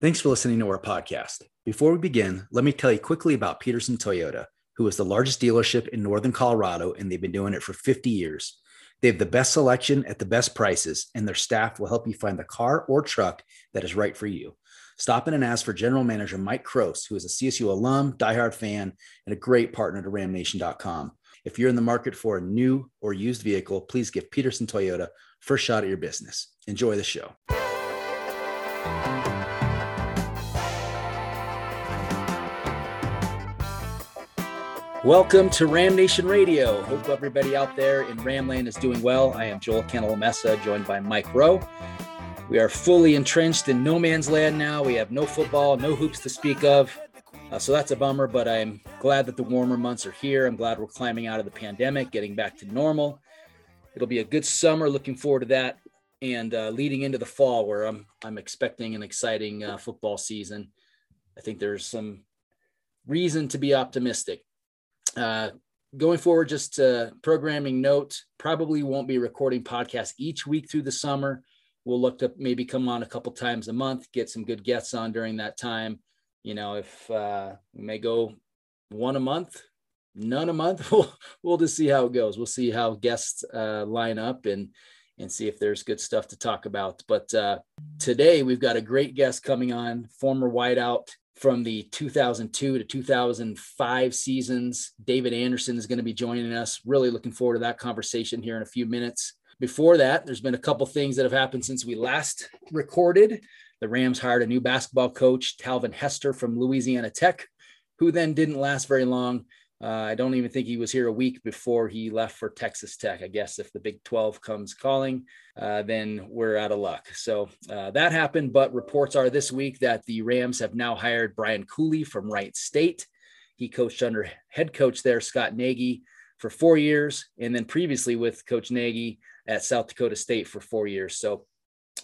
Thanks for listening to our podcast. Before we begin, let me tell you quickly about Peterson Toyota, who is the largest dealership in Northern Colorado, and they've been doing it for 50 years. They have the best selection at the best prices, and their staff will help you find the car or truck that is right for you. Stop in and ask for General Manager Mike Cross, who is a CSU alum, diehard fan, and a great partner to RamNation.com. If you're in the market for a new or used vehicle, please give Peterson Toyota first shot at your business. Enjoy the show. Welcome to Ram Nation Radio. Hope everybody out there in Ramland is doing well. I am Joel Cantalamessa, joined by Mike Rowe. We are fully entrenched in no man's land now. We have no football, no hoops to speak of. Uh, so that's a bummer, but I'm glad that the warmer months are here. I'm glad we're climbing out of the pandemic, getting back to normal. It'll be a good summer. Looking forward to that. And uh, leading into the fall, where I'm, I'm expecting an exciting uh, football season. I think there's some reason to be optimistic. Uh, going forward, just a programming note, probably won't be recording podcasts each week through the summer. We'll look to maybe come on a couple times a month, get some good guests on during that time. You know, if uh, we may go one a month, none a month, we'll, we'll just see how it goes. We'll see how guests uh, line up and and see if there's good stuff to talk about. But uh, today we've got a great guest coming on, former wideout from the 2002 to 2005 seasons. David Anderson is going to be joining us. Really looking forward to that conversation here in a few minutes. Before that, there's been a couple things that have happened since we last recorded. The Rams hired a new basketball coach, Talvin Hester from Louisiana Tech, who then didn't last very long. Uh, I don't even think he was here a week before he left for Texas Tech. I guess if the Big 12 comes calling, uh, then we're out of luck. So uh, that happened. But reports are this week that the Rams have now hired Brian Cooley from Wright State. He coached under head coach there, Scott Nagy, for four years, and then previously with Coach Nagy at South Dakota State for four years. So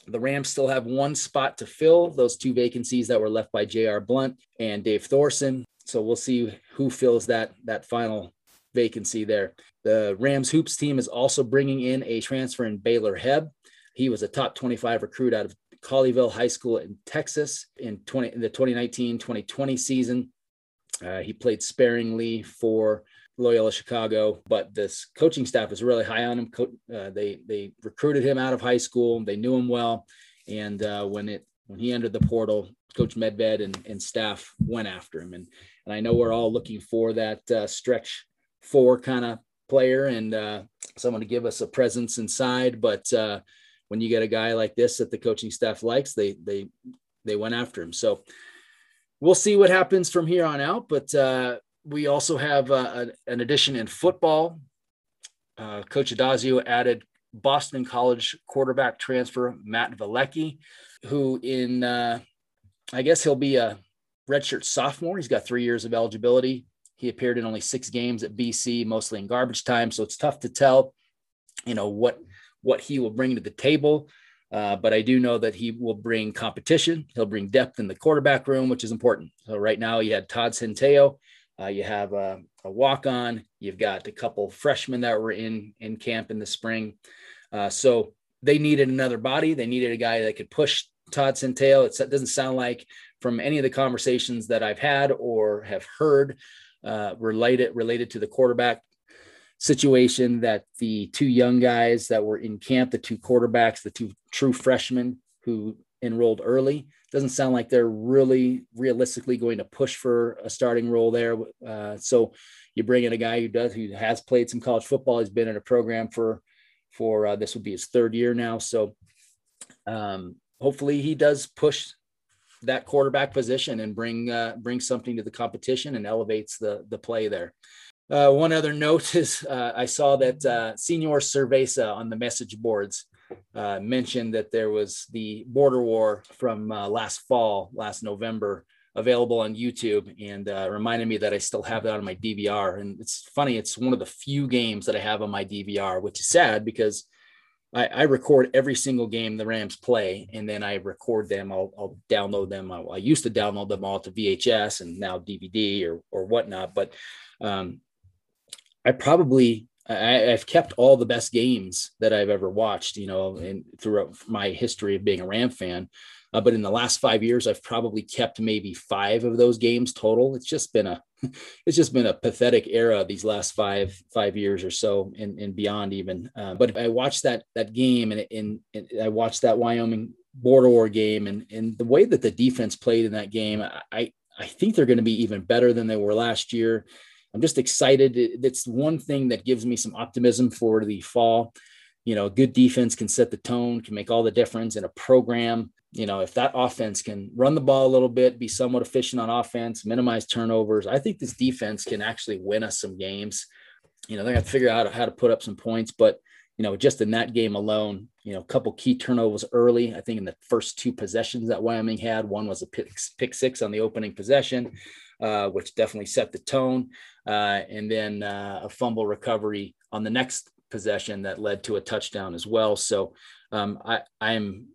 the Rams still have one spot to fill those two vacancies that were left by J.R. Blunt and Dave Thorson so we'll see who fills that that final vacancy there. The Rams hoops team is also bringing in a transfer in Baylor Hebb. He was a top 25 recruit out of Colleyville High School in Texas in 20 in the 2019-2020 season. Uh, he played sparingly for Loyola Chicago, but this coaching staff is really high on him. Uh, they they recruited him out of high school. They knew him well, and uh, when it when he entered the portal, Coach Medved and, and staff went after him. And and I know we're all looking for that uh, stretch four kind of player and uh, someone to give us a presence inside. But uh, when you get a guy like this that the coaching staff likes, they they they went after him. So we'll see what happens from here on out. But uh, we also have uh, an addition in football. Uh, Coach Addazio added Boston College quarterback transfer Matt Valecce, who in uh, I guess he'll be a redshirt sophomore. He's got three years of eligibility. He appeared in only six games at BC, mostly in garbage time. So it's tough to tell, you know, what what he will bring to the table. Uh, but I do know that he will bring competition. He'll bring depth in the quarterback room, which is important. So right now you had Todd Centeio, uh, you have a, a walk on, you've got a couple freshmen that were in in camp in the spring. Uh, so they needed another body. They needed a guy that could push Todd Centeio. It doesn't sound like from any of the conversations that I've had or have heard uh, related related to the quarterback situation that the two young guys that were in camp, the two quarterbacks, the two true freshmen who enrolled early, doesn't sound like they're really realistically going to push for a starting role there. Uh, so you bring in a guy who does who has played some college football. He's been in a program for for uh, this would be his third year now. So um, hopefully he does push that quarterback position and bring uh, bring something to the competition and elevates the the play there. Uh, one other note is uh, I saw that uh, Senior Cerveza on the message boards uh, mentioned that there was the border war from uh, last fall, last November, available on YouTube, and uh, reminded me that I still have that on my DVR. And it's funny; it's one of the few games that I have on my DVR, which is sad because I, I, record every single game the Rams play, and then I record them. I'll, I'll download them. I, I, used to download them all to VHS and now DVD or or whatnot. But um, I probably I, have kept all the best games that I've ever watched. You know, and throughout my history of being a Ram fan, Uh, but in the last five years, I've probably kept maybe five of those games total. It's just been a, it's just been a pathetic era these last five five years or so, and, and beyond even. Uh, but I watched that that game, and, and, and I watched that Wyoming border war game, and and the way that the defense played in that game, I I think they're going to be even better than they were last year. I'm just excited. It's one thing that gives me some optimism for the fall. You know, good defense can set the tone, can make all the difference in a program. You know, if that offense can run the ball a little bit, be somewhat efficient on offense, minimize turnovers, I think this defense can actually win us some games. You know, they got to figure out how to put up some points, but you know, just in that game alone, you know, a couple key turnovers early. I think in the first two possessions that Wyoming had, one was a pick, pick six on the opening possession, uh, which definitely set the tone, uh, and then uh, a fumble recovery on the next possession that led to a touchdown as well. So um, I, I'm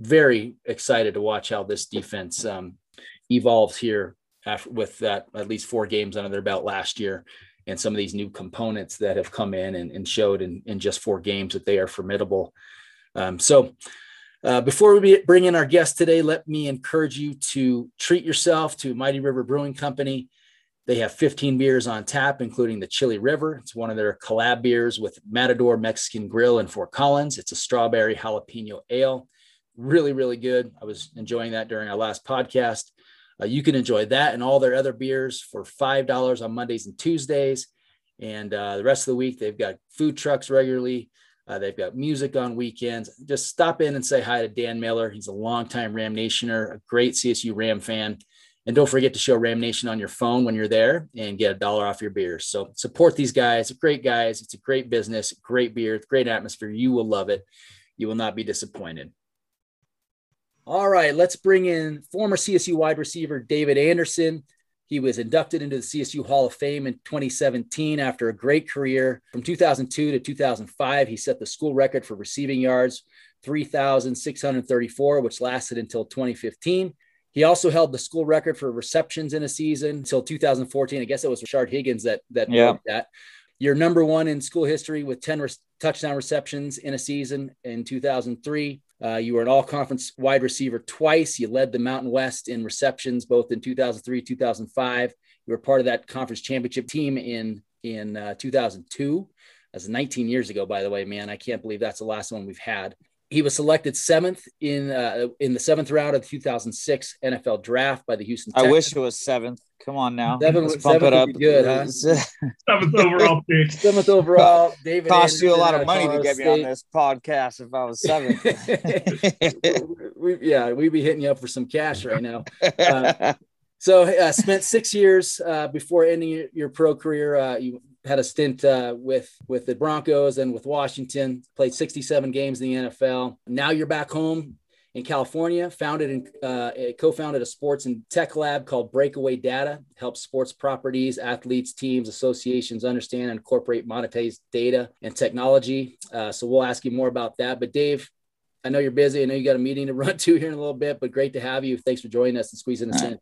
very excited to watch how this defense um, evolves here after, with that at least four games under their belt last year and some of these new components that have come in and, and showed in, in just four games that they are formidable. Um, so uh, before we bring in our guest today, let me encourage you to treat yourself to Mighty River Brewing Company. They have 15 beers on tap, including the Chili River. It's one of their collab beers with Matador Mexican Grill in Fort Collins. It's a strawberry jalapeno ale. Really, really good. I was enjoying that during our last podcast. Uh, you can enjoy that and all their other beers for $5 on Mondays and Tuesdays. And uh, the rest of the week, they've got food trucks regularly. Uh, they've got music on weekends. Just stop in and say hi to Dan Miller. He's a longtime Ram Nationer, a great CSU Ram fan. And don't forget to show Ram Nation on your phone when you're there and get a dollar off your beer. So support these guys. Great guys. It's a great business, great beer, great atmosphere. You will love it. You will not be disappointed. All right, let's bring in former CSU wide receiver David Anderson. He was inducted into the CSU Hall of Fame in 2017 after a great career. From 2002 to 2005, he set the school record for receiving yards, 3,634, which lasted until 2015. He also held the school record for receptions in a season until 2014. I guess it was Rashard Higgins that that yeah. that. You're number one in school history with 10 re- touchdown receptions in a season in 2003. Uh, you were an all conference wide receiver twice. You led the Mountain West in receptions both in 2003, 2005. You were part of that conference championship team in, in uh, 2002. That's 19 years ago, by the way, man. I can't believe that's the last one we've had. He was selected seventh in uh, in the seventh round of the 2006 NFL Draft by the Houston. Texans. I wish it was seventh. Come on now, seven, let's bump seven it up. Good, huh? seventh overall pick. Seventh overall. David cost you a lot of money to get State. me on this podcast if I was seventh. we, yeah, we'd be hitting you up for some cash right now. Uh, so, uh, spent six years uh, before ending your pro career. Uh, you had a stint uh, with with the Broncos and with Washington. Played 67 games in the NFL. Now you're back home in California. Founded and uh, co-founded a sports and tech lab called Breakaway Data. Helps sports properties, athletes, teams, associations understand and incorporate monetized data and technology. Uh, so we'll ask you more about that. But Dave, I know you're busy. I know you got a meeting to run to here in a little bit, but great to have you. Thanks for joining us and squeezing us in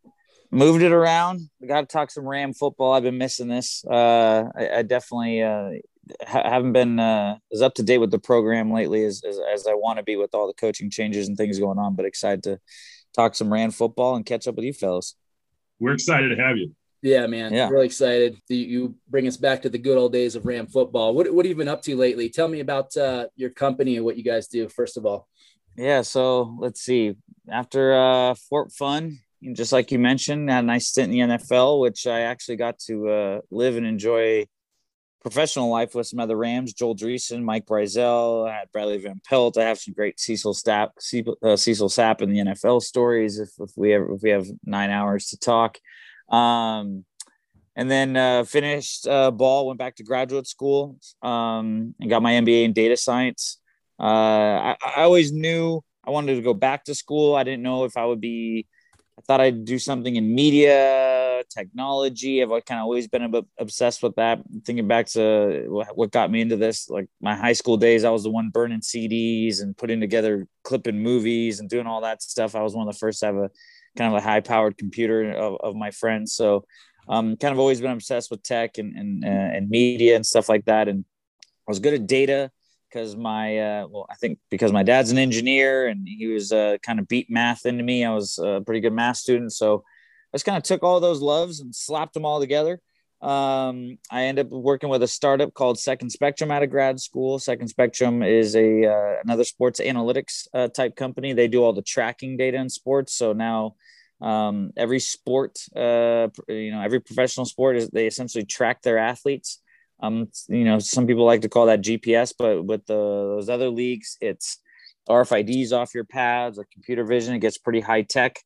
moved it around. We got to talk some Ram football. I've been missing this. Uh, I, I, definitely uh, ha- haven't been uh, as up to date with the program lately as, as, as I want to be with all the coaching changes and things going on. But excited to talk some Ram football and catch up with you fellas. We're excited to have you. Yeah, man. Yeah. Really excited. You bring us back to the good old days of Ram football. What, what have you been up to lately? Tell me about uh, your company and what you guys do, first of all. Yeah, so let's see. After uh, Fort Fun, just like you mentioned, had a nice stint in the NFL, which I actually got to uh, live and enjoy professional life with some other Rams, Joel Dreessen, Mike Brisiel, I had Bradley Van Pelt. I have some great Cecil Sapp, uh, Cecil Sapp in the NFL stories. If, if we have, if we have nine hours to talk, um, and then uh, finished uh, ball, went back to graduate school, um, and got my MBA in data science. Uh, I, I always knew I wanted to go back to school. I didn't know if I would be I thought I'd do something in media, technology. I've kind of always been obsessed with that. Thinking back to what got me into this, like my high school days, I was the one burning CDs and putting together clipping movies and doing all that stuff. I was one of the first to have a kind of a high powered computer of, of my friends. So, um, kind of always been obsessed with tech and and, uh, and media and stuff like that. And I was good at data because my uh, well, I think because my dad's an engineer and he was uh, kind of beat math into me. I was a pretty good math student, so I just kind of took all those loves and slapped them all together. Um, I ended up working with a startup called Second Spectrum out of grad school. Second Spectrum is a uh, another sports analytics uh, type company. They do all the tracking data in sports. So now um, every sport, uh, you know, every professional sport is they essentially track their athletes. Um, you know, some people like to call that GPS, but with the, those other leagues, it's RFIDs off your pads or computer vision. It gets pretty high tech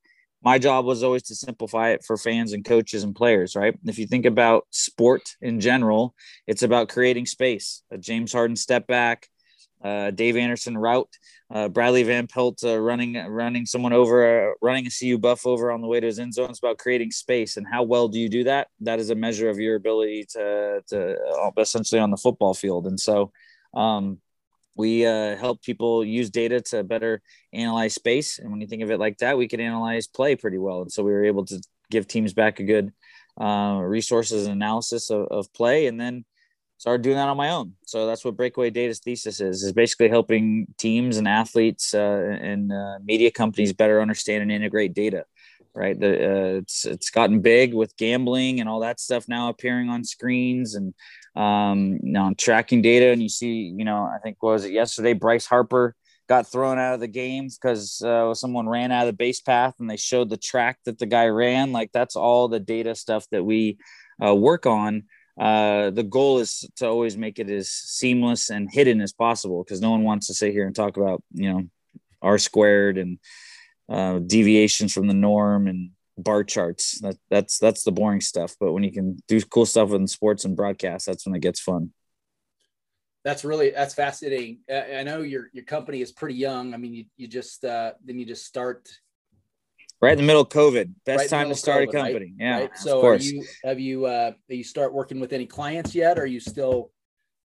my job was always to simplify it for fans and coaches and players, right? If you think about sport in general, it's about creating space. A James Harden step back, uh, Dave Anderson route, uh, Bradley Van Pelt uh, running running someone over, uh, running a CU buff over on the way to his end zone. It's about creating space, and how well do you do that? That is a measure of your ability to to uh, essentially on the football field. And so, um, we uh, help people use data to better analyze space and when you think of it like that we can analyze play pretty well and so we were able to give teams back a good resources and analysis of, of play and then started doing that on my own so that's what breakaway data's thesis is is basically helping teams and athletes uh, and uh, media companies better understand and integrate data right the, uh, it's, it's gotten big with gambling and all that stuff now appearing on screens and um, you know, tracking data, and you see, you know, I think was it yesterday, Bryce Harper got thrown out of the game because uh, someone ran out of the base path, and they showed the track that the guy ran. Like that's all the data stuff that we uh, work on. Uh, the goal is to always make it as seamless and hidden as possible because no one wants to sit here and talk about, you know, R squared and uh, deviations from the norm and bar charts. That that's that's the boring stuff. But when you can do cool stuff in sports and broadcast, that's when it gets fun. That's really that's fascinating. I know your your company is pretty young. I mean, you you just uh, then you just start right in the middle of COVID. Best right time to start COVID, a company. Right? Yeah. Right? So you have you uh you start working with any clients yet? Or are you still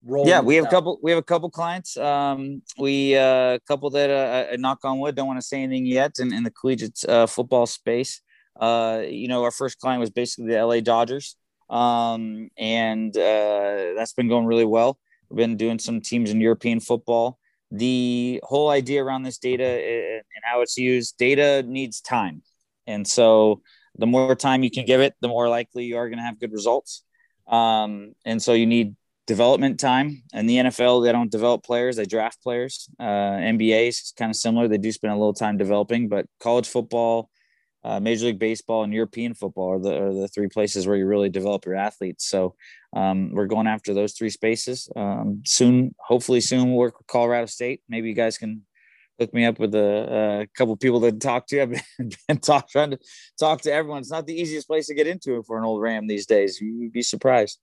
rolling? Yeah, we have a couple. We have a couple clients. Um, we uh, a couple that uh, knock on wood don't want to say anything yet in, in the collegiate uh, football space. Uh, you know, our first client was basically the LA Dodgers, um, and uh, that's been going really well. We've been doing some teams in European football. The whole idea around this data and how it's used, data needs time, and so the more time you can give it, the more likely you are going to have good results. Um, and so you need development time. And the NFL, they don't develop players; they draft players. Uh, NBA is kind of similar; they do spend a little time developing, but college football uh, Major League Baseball and European football are the, are the three places where you really develop your athletes. So um, we're going after those three spaces. Um, soon, hopefully, soon we'll work with Colorado State. Maybe you guys can hook me up with a, a couple people to talk to. I've been, been talk, trying to talk to everyone. It's not the easiest place to get into for an old Ram these days. You'd be surprised.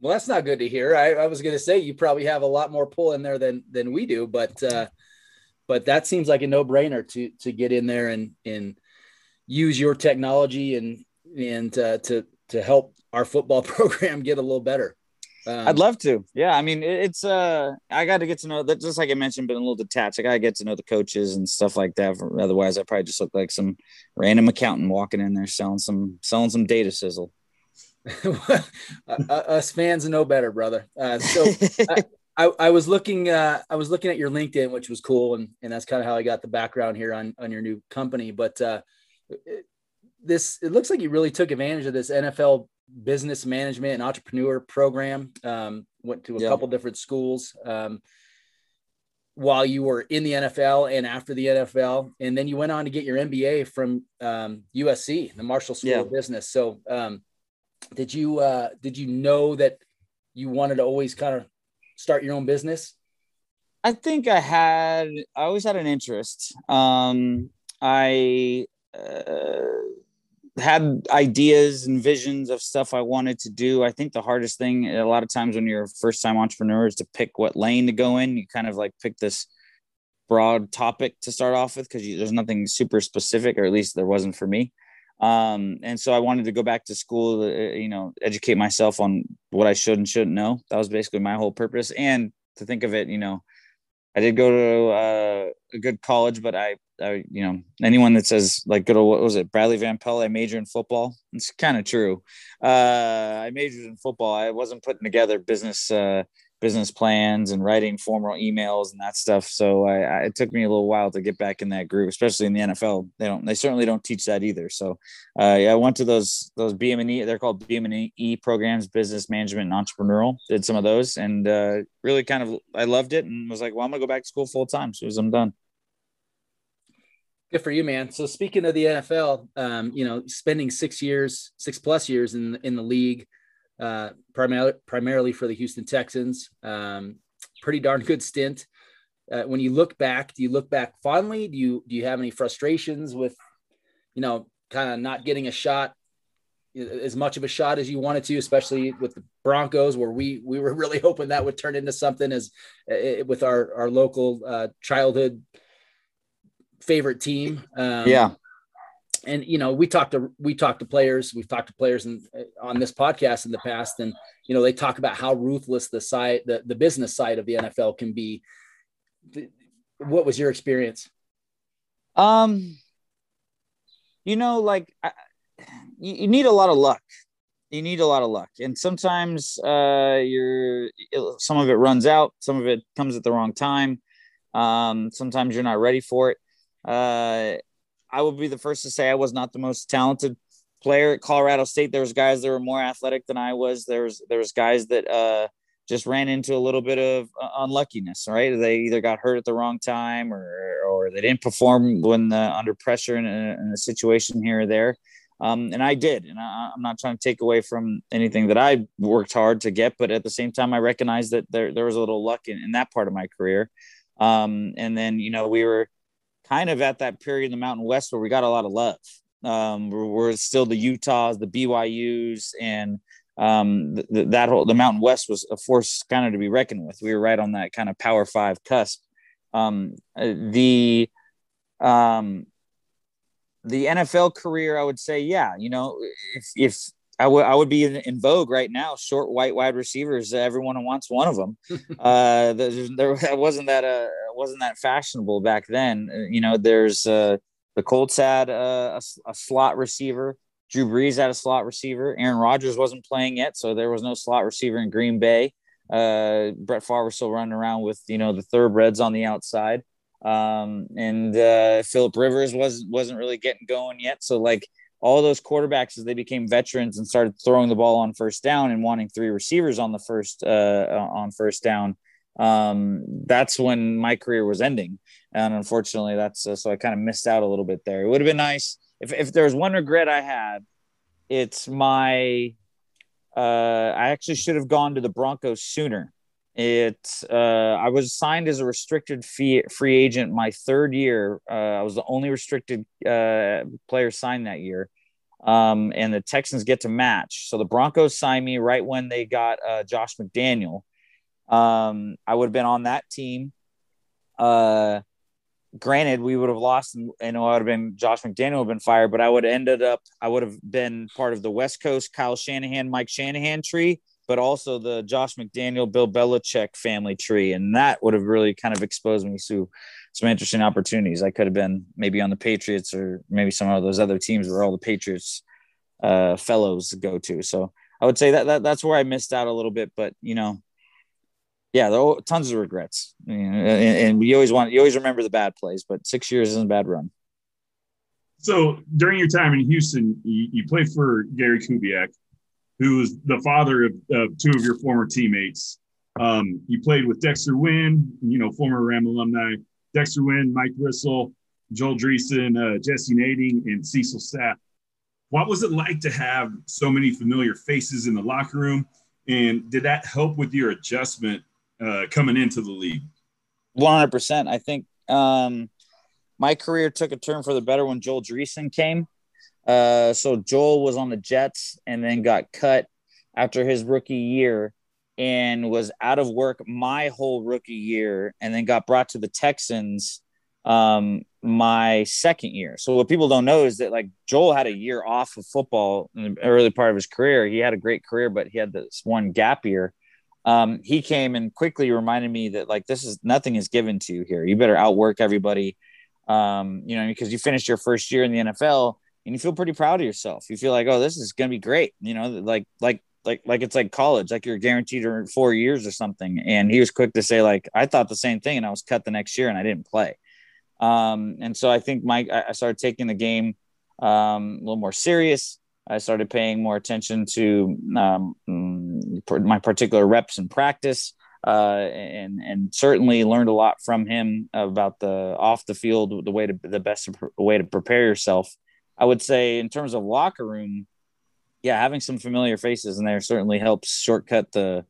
Well, that's not good to hear. I, I was going to say you probably have a lot more pull in there than than we do, but uh, but that seems like a no brainer to to get in there and and use your technology and and uh, to to help our football program get a little better. Um, I'd love to. Yeah, I mean, it's uh, I got to get to know that. Just like I mentioned, been a little detached. I got to get to know the coaches and stuff like that. Otherwise, I probably just look like some random accountant walking in there selling some selling some data sizzle. Us fans know better, brother. Uh, so I, I was looking uh, I was looking at your LinkedIn, which was cool, and and that's kind of how I got the background here on on your new company. But uh, it, this it looks like you really took advantage of this NFL business management and entrepreneur program. Um, went to a yeah. couple different schools um, while you were in the NFL and after the NFL, and then you went on to get your MBA from um, USC, the Marshall School yeah. of Business. So, um, did you uh, did you know that you wanted to always kind of start your own business? I think I had, I always had an interest. Um, I uh, had ideas and visions of stuff I wanted to do. I think the hardest thing, a lot of times when you're a first time entrepreneur, is to pick what lane to go in. You kind of like pick this broad topic to start off with because there's nothing super specific, or at least there wasn't for me. Um, and so I wanted to go back to school, uh, you know, educate myself on what I should and shouldn't know. That was basically my whole purpose. And to think of it, you know, I did go to uh, a good college, but I, I, you know, anyone that says like go to what was it, Bradley Van Pelt, I majored in football. It's kind of true. Uh, I majored in football. I wasn't putting together business uh, business plans and writing formal emails and that stuff. So I, I, it took me a little while to get back in that group, especially in the NFL. They don't, they certainly don't teach that either. So uh, yeah, I went to those those BM&E. They're called BM&E programs, business management and entrepreneurial. Did some of those and uh, really kind of I loved it and was like, well, I'm gonna go back to school full time as soon as I'm done. Good for you, man. So speaking of the NFL, um, you know, spending six years, six plus years in in the league uh, primarily primarily for the Houston Texans. Um, pretty darn good stint. Uh, when you look back, do you look back fondly? Do you do you have any frustrations with, you know, kind of not getting a shot, as much of a shot as you wanted to, especially with the Broncos, where we we were really hoping that would turn into something as uh, with our our local uh, childhood favorite team. Um, yeah and you know we talked to we talked to players we've talked to players in, on this podcast in the past and you know they talk about how ruthless the side the, the business side of the nfl can be. What was your experience? Um you know like I, you, you need a lot of luck. You need a lot of luck. And sometimes uh you're some of it runs out some of it comes at the wrong time. Um sometimes you're not ready for it. Uh I will be the first to say I was not the most talented player at Colorado State. There was guys that were more athletic than I was. There was there was guys that uh, just ran into a little bit of uh, unluckiness. Right, they either got hurt at the wrong time or or they didn't perform when the, under pressure in a, in a, situation here or there. Um, and I did, and I, am not trying to take away from anything that I worked hard to get, but at the same time, I recognize that there there was a little luck in, in that part of my career. Um, and then you know we were kind of at that period in the Mountain West where we got a lot of love. Um, we're, we're still the Utahs, the BYU's, and um, th- that whole the Mountain West was a force kind of to be reckoned with. We were right on that kind of Power Five cusp. Um, uh, the um, the NFL career, I would say, yeah, you know, if if I would I would be in, in, vogue right now. Short white wide receivers. Everyone wants one of them. uh, there, there wasn't that uh wasn't that fashionable back then. Uh, you know, there's uh, the Colts had uh, a, a, slot receiver. Drew Brees had a slot receiver. Aaron Rodgers wasn't playing yet, so there was no slot receiver in Green Bay. Uh, Brett Favre was still running around with you know the thoroughbreds on the outside, um, and uh, Philip Rivers was wasn't really getting going yet. So like all those quarterbacks as they became veterans and started throwing the ball on first down and wanting three receivers on the first uh, on first down um, that's when my career was ending. And unfortunately, that's uh, so I kind of missed out a little bit there. It would have been nice if, if there was one regret I had, it's my, uh, I actually should have gone to the Broncos sooner. It, uh, I was signed as a restricted fee, free agent my third year. Uh, I was the only restricted uh, player signed that year. Um, and the Texans get to match. So the Broncos signed me right when they got uh, Josh McDaniel um, I would have been on that team. Uh, granted, we would have lost, and I would have been Josh McDaniel would have been fired, but I would have ended up, I would have been part of the West Coast Kyle Shanahan, Mike Shanahan tree, but also the Josh McDaniel, Bill Belichick family tree. And that would have really kind of exposed me to some interesting opportunities. I could have been maybe on the Patriots or maybe some of those other teams where all the Patriots uh, fellows go to. So I would say that, that that's where I missed out a little bit, but you know, yeah, there are tons of regrets, and, and we always want you always remember the bad plays, but six years isn't a bad run. So during your time in Houston, you, you played for Gary Kubiak, who was the father of, of two of your former teammates. Um, you played with Dexter Wynn, you know, former Ram alumni, Dexter Wynn, Mike Brisiel, Joel Dreessen, uh, Jesse Nading, and Cecil Sapp. What was it like to have so many familiar faces in the locker room? And did that help with your adjustment uh, coming into the league? 100%. I think um, my career took a turn for the better when Joel Dreessen came. Uh, so Joel was on the Jets and then got cut after his rookie year and was out of work my whole rookie year and then got brought to the Texans um, my second year. So what people don't know is that like Joel had a year off of football in the early part of his career. He had a great career, but he had this one gap year um, he came and quickly reminded me that like this is nothing is given to you here. You better outwork everybody. Um, you know, because you finished your first year in the NFL and you feel pretty proud of yourself. You feel like, oh, this is gonna be great. You know, like like like like it's like college, like you're guaranteed four years or something. And he was quick to say like I thought the same thing, and I was cut the next year and I didn't play. Um, and so I think Mike, I started taking the game um, a little more serious. I started paying more attention to um, mm, my particular reps in practice, uh, and and certainly learned a lot from him about the off the field, the way to the best way to prepare yourself. I would say in terms of locker room, yeah, having some familiar faces in there certainly helps shortcut the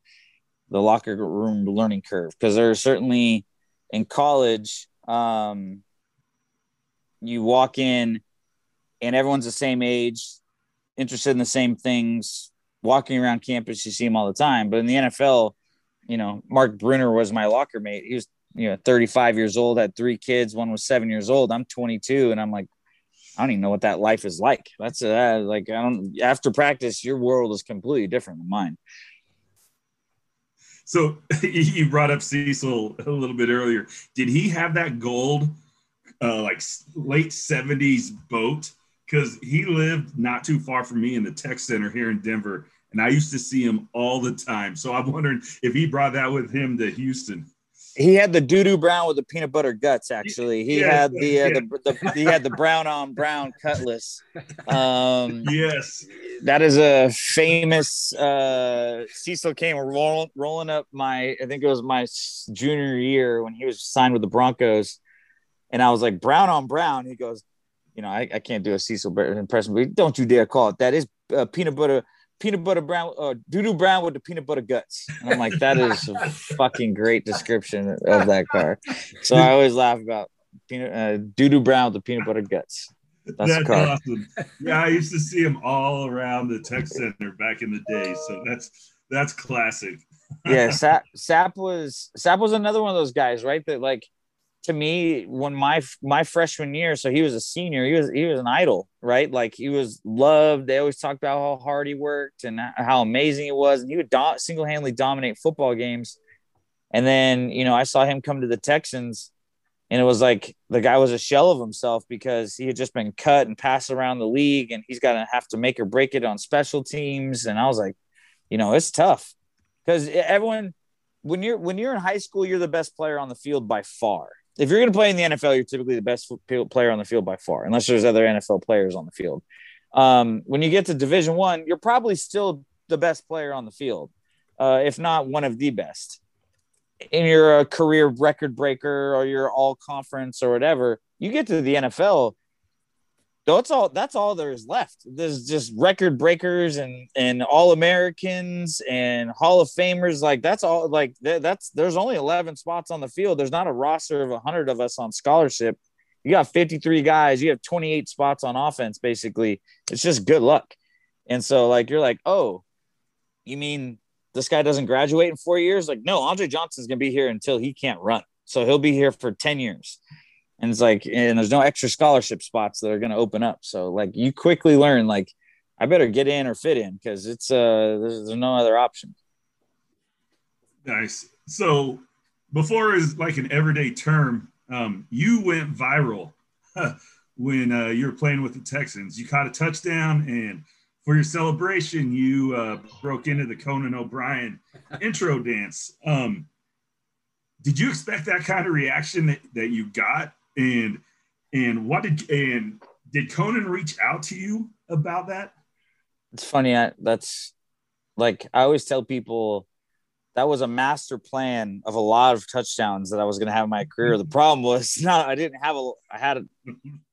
the locker room learning curve. Because there's certainly in college um, you walk in and everyone's the same age interested in the same things walking around campus you see them all the time. But in the nfl you know mark bruener was my locker mate. He was you know 35 years old had three kids one was seven years old. I'm 22 and i'm like i don't even know what that life is like that's uh, like i don't after practice your world is completely different than mine so you brought up cecil a little bit earlier did he have that gold uh, like late 70s boat because he lived not too far from me in the tech center here in Denver, and I used to see him all the time. So I'm wondering if he brought that with him to Houston. He had the doo doo brown with the peanut butter guts. Actually, he yes, had the, uh, the, the, he had the brown on brown cutlass. Um, yes, that is a famous. Uh, Cecil came roll, rolling up my. I think it was my junior year when he was signed with the Broncos, and I was like brown on brown. He goes, you know, I, I can't do a Cecil impression, but don't you dare call it that. Is uh, peanut butter, peanut butter brown, uh, doo brown with the peanut butter guts. And I'm like, that is a fucking great description of that car. So I always laugh about peanut uh, doo brown with the peanut butter guts. That's, that's awesome. Yeah, I used to see him all around the tech center back in the day. So that's that's classic. yeah, Sapp, Sapp was Sapp was another one of those guys, right? That like to me when my my freshman year so he was a senior he was he was an idol right? Like he was loved. They always talked about how hard he worked and how amazing he was. And he would do- single-handedly dominate football games. And then you know i saw him come to the texans and it was like the guy was a shell of himself because he had just been cut and passed around the league and he's got to have to make or break it on special teams. And i was like you know it's tough. Because eh, everyone when you're when you're in high school you're the best player on the field by far if you're going to play in the NFL, you're typically the best player on the field by far, unless there's other NFL players on the field. Um, when you get to Division One, you're probably still the best player on the field, uh, if not one of the best. And you're a career record breaker, or you're all conference, or whatever. You get to the NFL, that's all that's all there is left. There's just record breakers and and all americans and hall of famers. Like that's all like that's there's only 11 spots on the field. There's not a roster of 100 of us on scholarship. You got 53 guys. You have 28 spots on offense basically. It's just good luck. And so like you're like oh you mean this guy doesn't graduate in four years? Like no andre johnson's gonna be here until he can't run. So he'll be here for 10 years and it's like and there's no extra scholarship spots that are going to open up. So like you quickly learn like i better get in or fit in because it's uh there's, there's no other option. Nice. So before is like an everyday term um, you went viral when uh, you were playing with the texans. You caught a touchdown and for your celebration you uh, broke into the conan o'brien intro dance. Um, did you expect that kind of reaction that, that you got and and what did and did Conan reach out to you about that? It's funny. I, that's like I always tell people that was a master plan of a lot of touchdowns that I was going to have in my career. The problem was not I didn't have a I had a,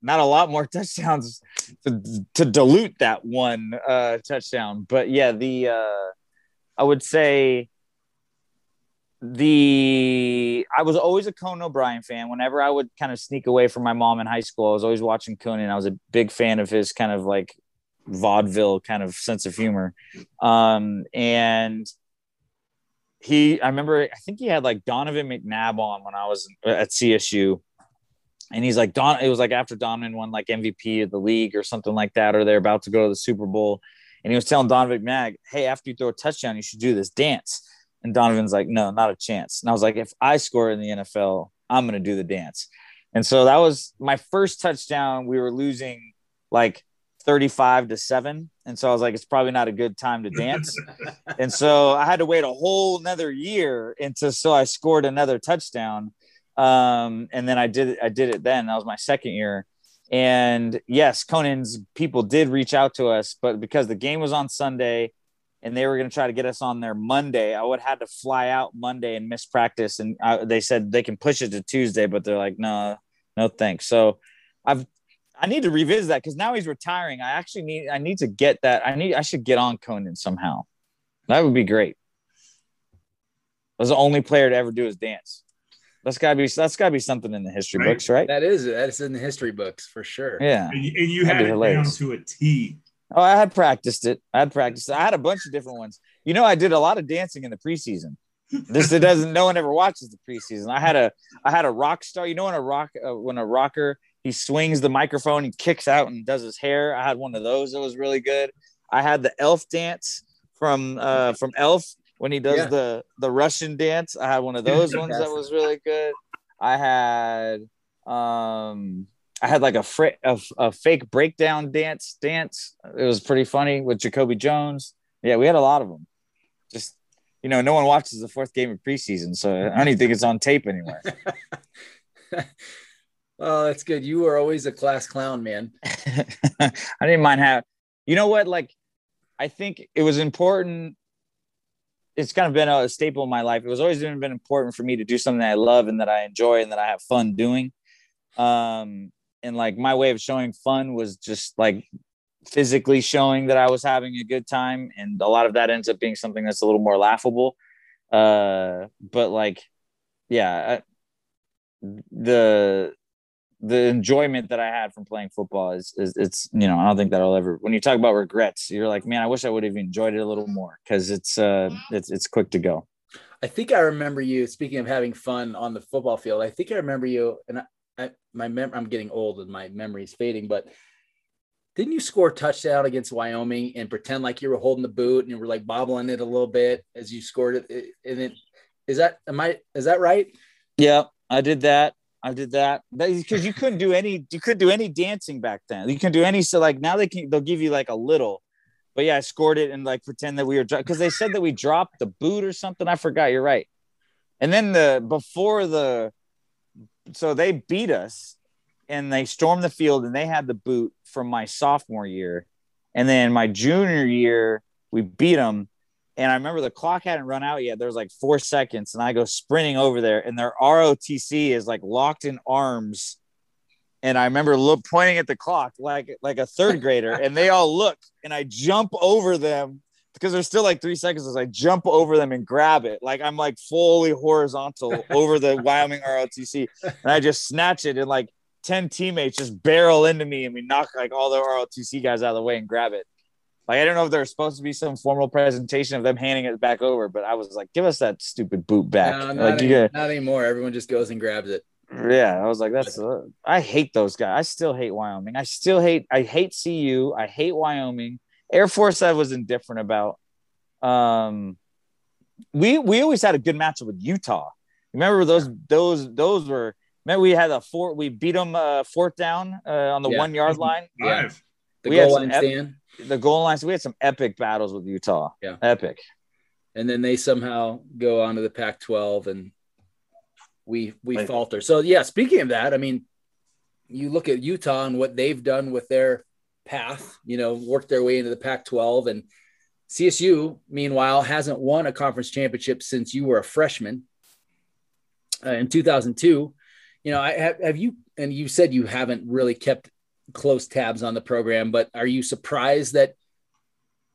not a lot more touchdowns to, to dilute that one uh, touchdown. But yeah, the uh, I would say the I was always a Conan O'Brien fan. Whenever I would kind of sneak away from my mom in high school, I was always watching Conan. I was a big fan of his kind of like vaudeville kind of sense of humor. Um, and he, I remember, I think he had like Donovan McNabb on when I was at CSU. And he's like, Don, it was like after Donovan won like MVP of the league or something like that, or they're about to go to the Super Bowl. And he was telling Donovan McNabb, hey, after you throw a touchdown, you should do this dance. And Donovan's like, no, not a chance. And I was like, if I score in the NFL, I'm going to do the dance. And so that was my first touchdown. We were losing like 35 to 7 and so i was like it's probably not a good time to dance and so i had to wait a whole another year until so i scored another touchdown um, and then i did i did it then that was my second year and yes conan's people did reach out to us but because the game was on sunday and they were going to try to get us on there monday i would have had to fly out monday and miss practice and I, they said they can push it to tuesday but they're like no no thanks so i've I need to revisit that because now he's retiring. I actually need I need to get that. I need I should get on Conan somehow. That would be great. I was the only player to ever do his dance. That's gotta be that's gotta be something in the history right. books, right? That is that's in the history books for sure. Yeah, and you, and you had it hilarious. down to a T. Oh, I had practiced it. I had practiced. It. I had a bunch of different ones. You know, I did a lot of dancing in the preseason. this it doesn't. No one ever watches the preseason. I had a I had a rock star. You know, when a rock uh, when a rocker he swings the microphone, he kicks out and does his hair. I had one of those that was really good. I had the elf dance from uh from Elf when he does yeah. the the Russian dance. I had one of those ones that was really good. I had um I had like a, fr- a, a fake breakdown dance dance. It was pretty funny with Jacoby Jones. Yeah, we had a lot of them. Just you know, no one watches the fourth game of preseason, so I don't even think it's on tape anywhere. Oh, that's good. You were always a class clown, man. I didn't mind how, you know what? Like, I think it was important. It's kind of been a staple in my life. It was always been important for me to do something that I love and that I enjoy and that I have fun doing. Um, and like my way of showing fun was just like physically showing that I was having a good time. And a lot of that ends up being something that's a little more laughable. Uh, but like, yeah, the the enjoyment that I had from playing football is, is it's you know I don't think that I'll ever when you talk about regrets you're like man I wish I would have enjoyed it a little more because it's uh it's it's quick to go. I think I remember you speaking of having fun on the football field. I think I remember you and I, I my mem- I'm getting old and my memory's fading, but didn't you score a touchdown against Wyoming and pretend like you were holding the boot and you were like bobbling it a little bit as you scored it? And is that am I is that right? Yeah, I did that. I did that because you couldn't do any you couldn't do any dancing back then. You can do any so like now they can they'll give you like a little, but yeah, I scored it and like pretend that we were because they said that we dropped the boot or something. I forgot. You're right. And then the before the so they beat us and they stormed the field and they had the boot from my sophomore year, and then my junior year we beat them and I remember the clock hadn't run out yet. There was like four seconds, and I go sprinting over there, and their ROTC is like locked in arms. And I remember look pointing at the clock like like a third grader, and they all look, and I jump over them because there's still like three seconds as I jump over them and grab it. Like I'm like fully horizontal over the Wyoming ROTC, and I just snatch it, and like 10 teammates just barrel into me, and we knock like all the ROTC guys out of the way and grab it. Like I don't know if there's supposed to be some formal presentation of them handing it back over, but I was like, give us that stupid boot back. No, not, like, any, not anymore. Everyone just goes and grabs it. Yeah, I was like, that's. Uh, I hate those guys. I still hate Wyoming. I still hate. I hate CU. I hate Wyoming. Air Force, I was indifferent about. Um, we we always had a good matchup with Utah. Remember those those those were. Remember we had a four. We beat them uh, fourth down uh, on the yeah. one yard line. Yeah. The we goal line stand the goal lines. We had some epic battles with Utah. Yeah, epic. And then they somehow go on to the Pac-12, and we we like, falter. So yeah, speaking of that, I mean, you look at Utah and what they've done with their path. You know, worked their way into the Pac-12, and CSU, meanwhile, hasn't won a conference championship since you were a freshman uh, in 2002. You know, I have, have you, and you said you haven't really kept close tabs on the program, but are you surprised that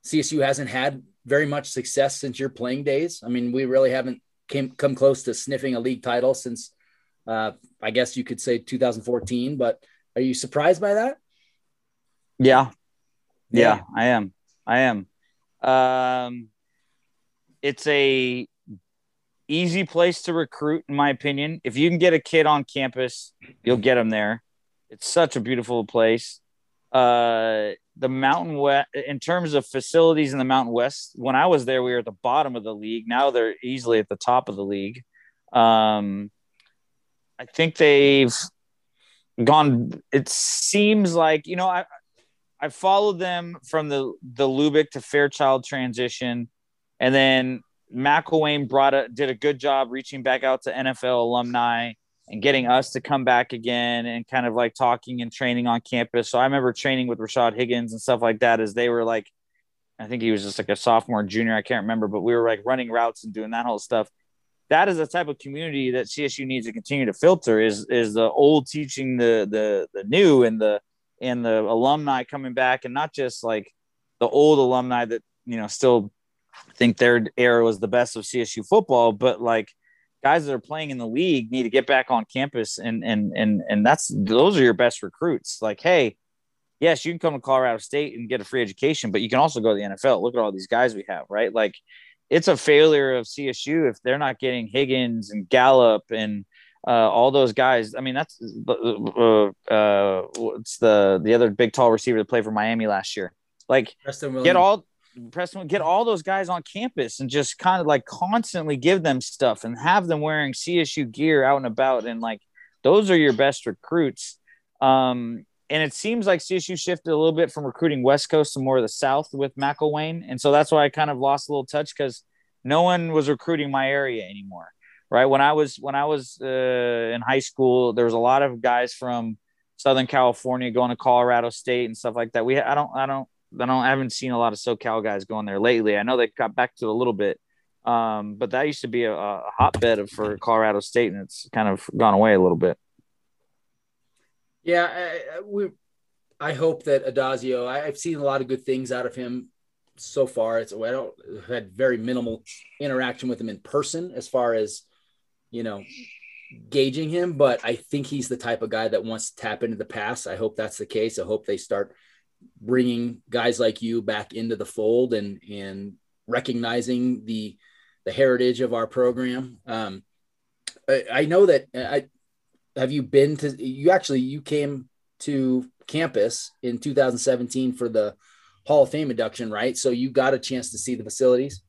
CSU hasn't had very much success since your playing days? I mean, we really haven't came come close to sniffing a league title since uh, I guess you could say 2014, but are you surprised by that? Yeah. Yeah, yeah I am. I am. Um, it's a easy place to recruit in my opinion. If you can get a kid on campus, you'll get them there. It's such a beautiful place. Uh, the Mountain West, in terms of facilities in the Mountain West, when I was there, we were at the bottom of the league. Now they're easily at the top of the league. Um, I think they've gone. It seems like you know, I I followed them from the the Lubick to Fairchild transition, and then McElwain brought a did a good job reaching back out to NFL alumni and getting us to come back again and kind of like talking and training on campus. So I remember training with Rashard Higgins and stuff like that as they were like, I think he was just like a sophomore, junior, I can't remember, but we were like running routes and doing that whole stuff. That is the type of community that CSU needs to continue to filter is is the old teaching the the the new and the and the alumni coming back and not just like the old alumni that you know still think their era was the best of CSU football, but like guys that are playing in the league need to get back on campus and and and and that's those are your best recruits. Like, hey, yes, you can come to Colorado State and get a free education, but you can also go to the NFL. Look at all these guys we have, right? Like it's a failure of CSU if they're not getting Higgins and Gallup and uh, all those guys. I mean, that's uh, uh, what's the the other big tall receiver that played for Miami last year. Like, get all Preston, get all those guys on campus and just kind of like constantly give them stuff and have them wearing CSU gear out and about. And like those are your best recruits. Um, and it seems like CSU shifted a little bit from recruiting West Coast to more of the South with McElwain. And so that's why I kind of lost a little touch because no one was recruiting my area anymore. Right. When I was, when I was uh, in high school, there was a lot of guys from Southern California going to Colorado State and stuff like that. We, I don't, I don't, I don't I haven't seen a lot of SoCal guys going there lately. I know they got back to a little bit, um, but that used to be a, a hotbed for Colorado State, and it's kind of gone away a little bit. Yeah, I, we. I hope that Addazio. I, have seen a lot of good things out of him so far. It's I don't I've had very minimal interaction with him in person as far as you know gauging him, but I think he's the type of guy that wants to tap into the past. I hope that's the case. I hope they start bringing guys like you back into the fold and and recognizing the the heritage of our program. Um, I, I, know that I have you been to you actually you came to campus in 2017 for the Hall of Fame induction, right? So you got a chance to see the facilities.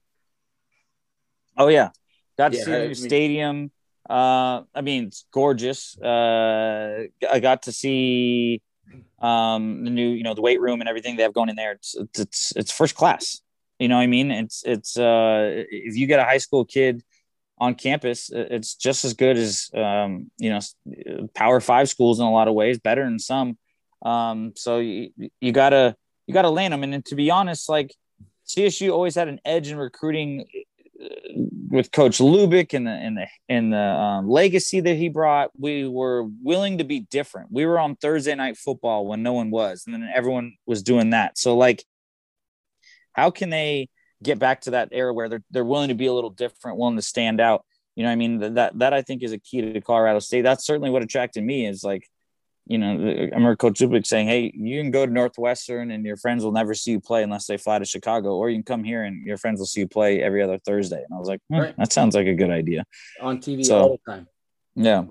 Oh yeah, got to yeah, see the new mean, stadium. Uh, I mean, it's gorgeous. Uh, I got to see um, the new, you know, the weight room and everything they have going in there. It's, it's, it's first class. You know what I mean? It's, it's, uh, if you get a high school kid on campus, it's just as good as, um, you know, power five schools in a lot of ways, better in some. Um, so you, you gotta, you gotta land them. And, and to be honest, like CSU always had an edge in recruiting with Coach Lubick and the and the and the um, legacy that he brought, we were willing to be different. We were on Thursday night football when no one was, and then everyone was doing that. So like, how can they get back to that era where they're they're willing to be a little different, willing to stand out? You know, I mean that that I think is a key to Colorado State. That's certainly what attracted me. Is like you know, I remember Coach Lubick saying, "Hey, you can go to Northwestern and your friends will never see you play unless they fly to Chicago, or you can come here and your friends will see you play every other Thursday." And I was like, hmm, right. "That sounds like a good idea." On TV so, all the time. Yeah.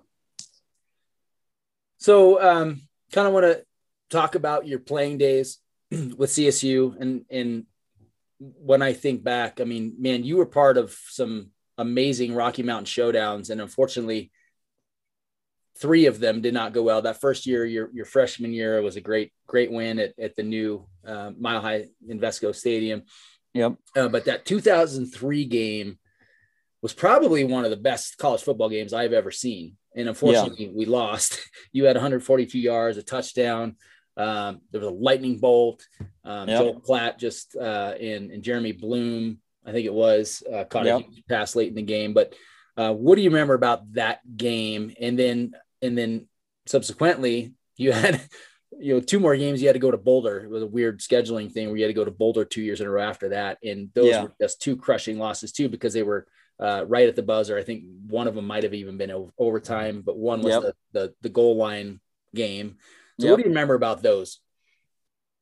So, um, kind of want to talk about your playing days with CSU, and and when I think back, I mean, man, you were part of some amazing Rocky Mountain showdowns, and unfortunately three of them did not go well. That first year, your your freshman year, was a great great win at, at the new uh, Mile High Invesco Stadium. Yep. Uh, but that 2003 game was probably one of the best college football games I've ever seen. And unfortunately, yeah. we lost. You had 142 yards, a touchdown. Um, there was a lightning bolt. Um, yep. Joel Klatt just uh, and, and Jeremy Bloom, I think it was, uh, caught yep. a pass late in the game. But uh, what do you remember about that game? And then and then subsequently you had you know two more games. You had to go to boulder. It was a weird scheduling thing where you had to go to boulder two years in a row after that. And those yeah. were just two crushing losses too because they were uh, right at the buzzer. I think one of them might have even been overtime but one was yep. the, the, the goal line game. So yep. what do you remember about those?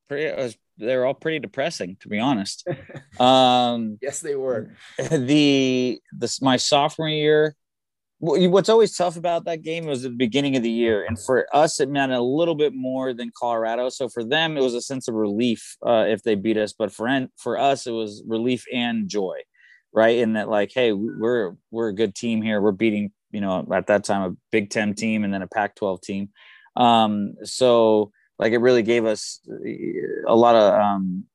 Pretty, was, they were all pretty depressing to be honest. Um yes they were. the this my sophomore year what's always tough about that game was the beginning of the year and for us it meant a little bit more than colorado so for them it was a sense of relief uh, if they beat us but for for us it was relief and joy right in that like hey we're we're a good team here we're beating you know at that time a big 10 team and then a pac 12 team um, so like it really gave us a lot of um,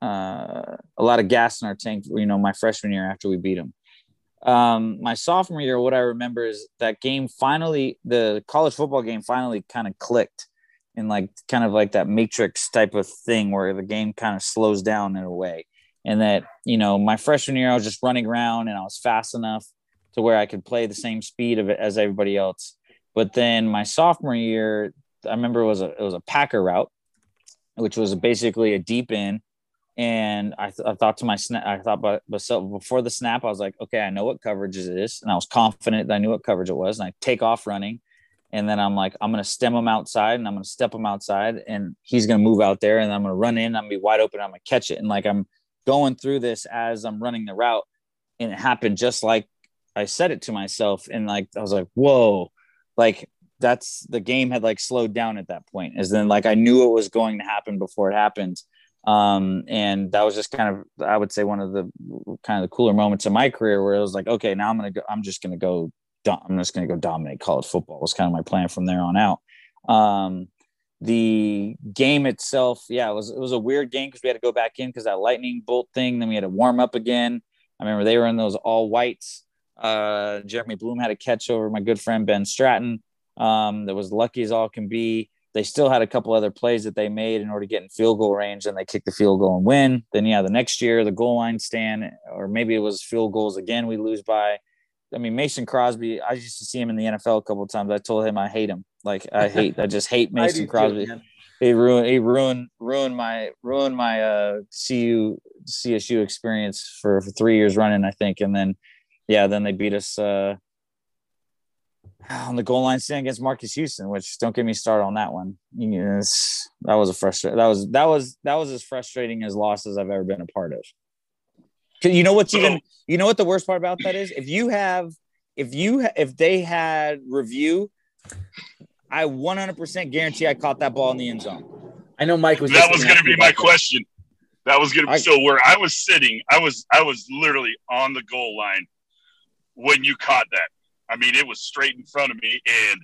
uh, a lot of gas in our tank. You know, my freshman year after we beat them. Um, my sophomore year, what I remember is that game finally, the college football game finally kind of clicked in like kind of like that matrix type of thing where the game kind of slows down in a way. And that, you know, my freshman year, I was just running around and I was fast enough to where I could play the same speed of it as everybody else. But then my sophomore year, I remember it was a it was a Packer route, which was basically a deep in. And I, th- I thought to my snap, I thought but myself before the snap, I was like, okay, I know what coverage it is, and I was confident that I knew what coverage it was. And I take off running, and then I'm like, I'm gonna stem him outside, and I'm gonna step him outside, and he's gonna move out there, and I'm gonna run in, I'm gonna be wide open, I'm gonna catch it, and like I'm going through this as I'm running the route, and it happened just like I said it to myself, and like I was like, whoa, like that's the game had like slowed down at that point is then like i knew it was going to happen before it happened um, and that was just kind of i would say one of the kind of the cooler moments of my career where it was like okay now i'm gonna go i'm just gonna go i'm just gonna go dominate college football was kind of my plan from there on out. Um, the game itself yeah it was it was a weird game because we had to go back in because that lightning bolt thing then we had to warm up again. I remember they were in those all whites. Uh, jeremy bloom had a catch over my good friend ben stratton um, that was lucky as all can be. They still had a couple other plays that they made in order to get in field goal range, and they kicked the field goal and win. Then, yeah, the next year, the goal line stand, or maybe it was field goals again, we lose by. I mean, Mason Crosby, I used to see him in the NFL a couple of times. I told him I hate him. Like, I hate, I just hate Mason Crosby. Too, he ruined, he ruined, ruined my, ruined my uh, CU, CSU experience for, for three years running, I think. And then, yeah, then they beat us. Uh, on the goal line stand against Marcus Houston, which don't get me started on that one. Yes, that was a frustrating. That was that was that was as frustrating as losses I've ever been a part of. You know what's even oh. you know what the worst part about that is? If you have if you if they had review, I 100% guarantee I caught that ball in the end zone. I know Mike was. That was going to be my question. That was going to be so where I was sitting. I was I was literally on the goal line when you caught that. I mean, it was straight in front of me. And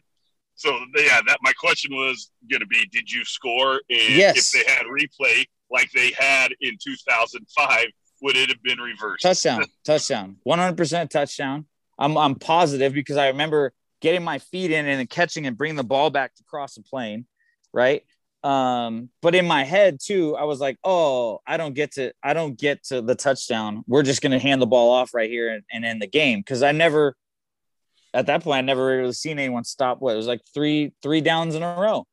so, yeah, that my question was going to be, did you score? And yes. if they had replay like they had in 2005, would it have been reversed? Touchdown, touchdown, 100% touchdown. I'm, I'm positive because I remember getting my feet in and catching and bringing the ball back to cross the plane. Right. Um, but in my head too, I was like, oh, I don't get to, I don't get to the touchdown. We're just going to hand the ball off right here and, and end the game. Cause I never, at that point, I never really seen anyone stop. What it was like three three downs in a row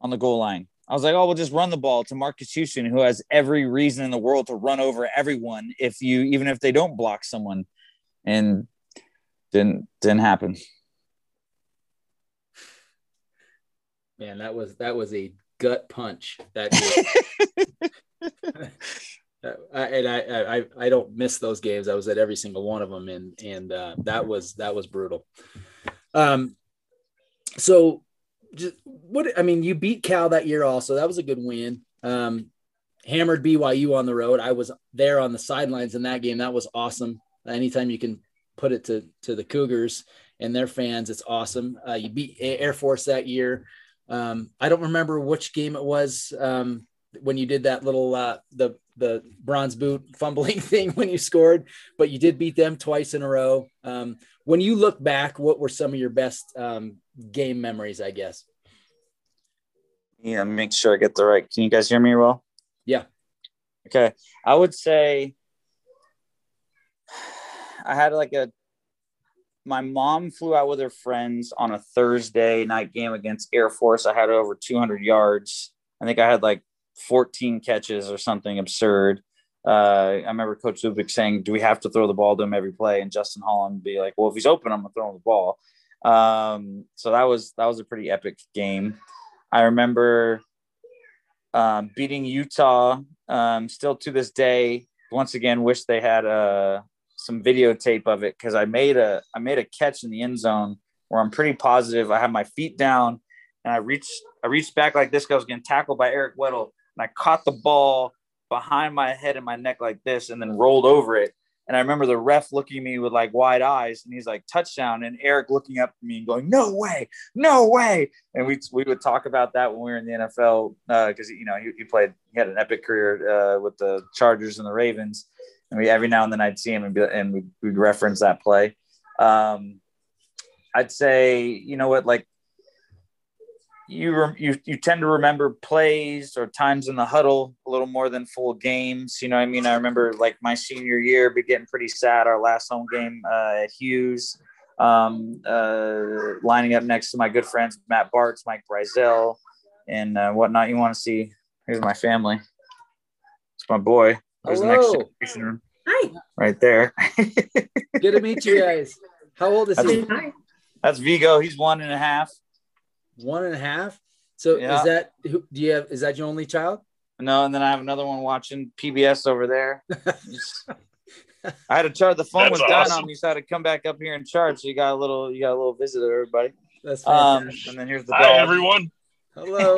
on the goal line. I was like, oh, we'll just run the ball to Marcus Houston, who has every reason in the world to run over everyone if you even if they don't block someone, and didn't didn't happen. Man, that was that was a gut punch. That and I, I I don't miss those games. I was at every single one of them, and and uh, that was that was brutal. Um, so just what I mean, you beat Cal that year also. That was a good win. Um, hammered BYU on the road. I was there on the sidelines in that game. That was awesome. Anytime you can put it to to the Cougars and their fans, it's awesome. Uh, you beat Air Force that year. Um, I don't remember which game it was um, when you did that little uh, the the bronze boot fumbling thing when you scored, but you did beat them twice in a row. Um, when you look back, what were some of your best um, game memories? I guess. Yeah, make sure I get the right. Can you guys hear me well? Yeah. Okay, I would say I had like a. My mom flew out with her friends on a Thursday night game against Air Force. I had over 200 yards. I think I had like 14 catches or something absurd. Uh, I remember Coach Lubick saying, "Do we have to throw the ball to him every play?" And Justin Holland be like, "Well, if he's open, I'm gonna throw him the ball." Um, so that was that was a pretty epic game. I remember um, beating Utah. Um, still to this day, once again, wish they had uh, some videotape of it because I made a I made a catch in the end zone where I'm pretty positive I had my feet down and I reached I reached back like this. guy was getting tackled by Eric Weddle and I caught the ball behind my head and my neck like this and then rolled over it. And I remember the ref looking at me with like wide eyes, and he's like touchdown, and Eric looking up at me and going, "No way, no way!" And we we would talk about that when we were in the NFL because uh, you know he, he, played he had an epic career uh, with the Chargers and the Ravens, and we every now and then I'd see him and, be, and we would reference that play. Um, I'd say you know what like you you you tend to remember plays or times in the huddle a little more than full games. You know, I mean, I remember like my senior year, be getting pretty sad. Our last home game uh, at Hughes, um, uh, lining up next to my good friends Matt Bartz, Mike Brisiel, and uh, whatnot. You want to see? Here's my family. It's my boy. There's Hello. the next generation. Hi. Right there. Good to meet you guys. How old is that's, he? That's Vigo. He's one and a half. One and a half. So yeah. is that do you have? Is that your only child? No, and then I have another one watching PBS over there. I had to charge the phone That's was awesome. down on me, so I had to come back up here and charge. So you got a little, you got a little visitor, everybody. That's um, and then here's the dog. Hi, everyone. Hello.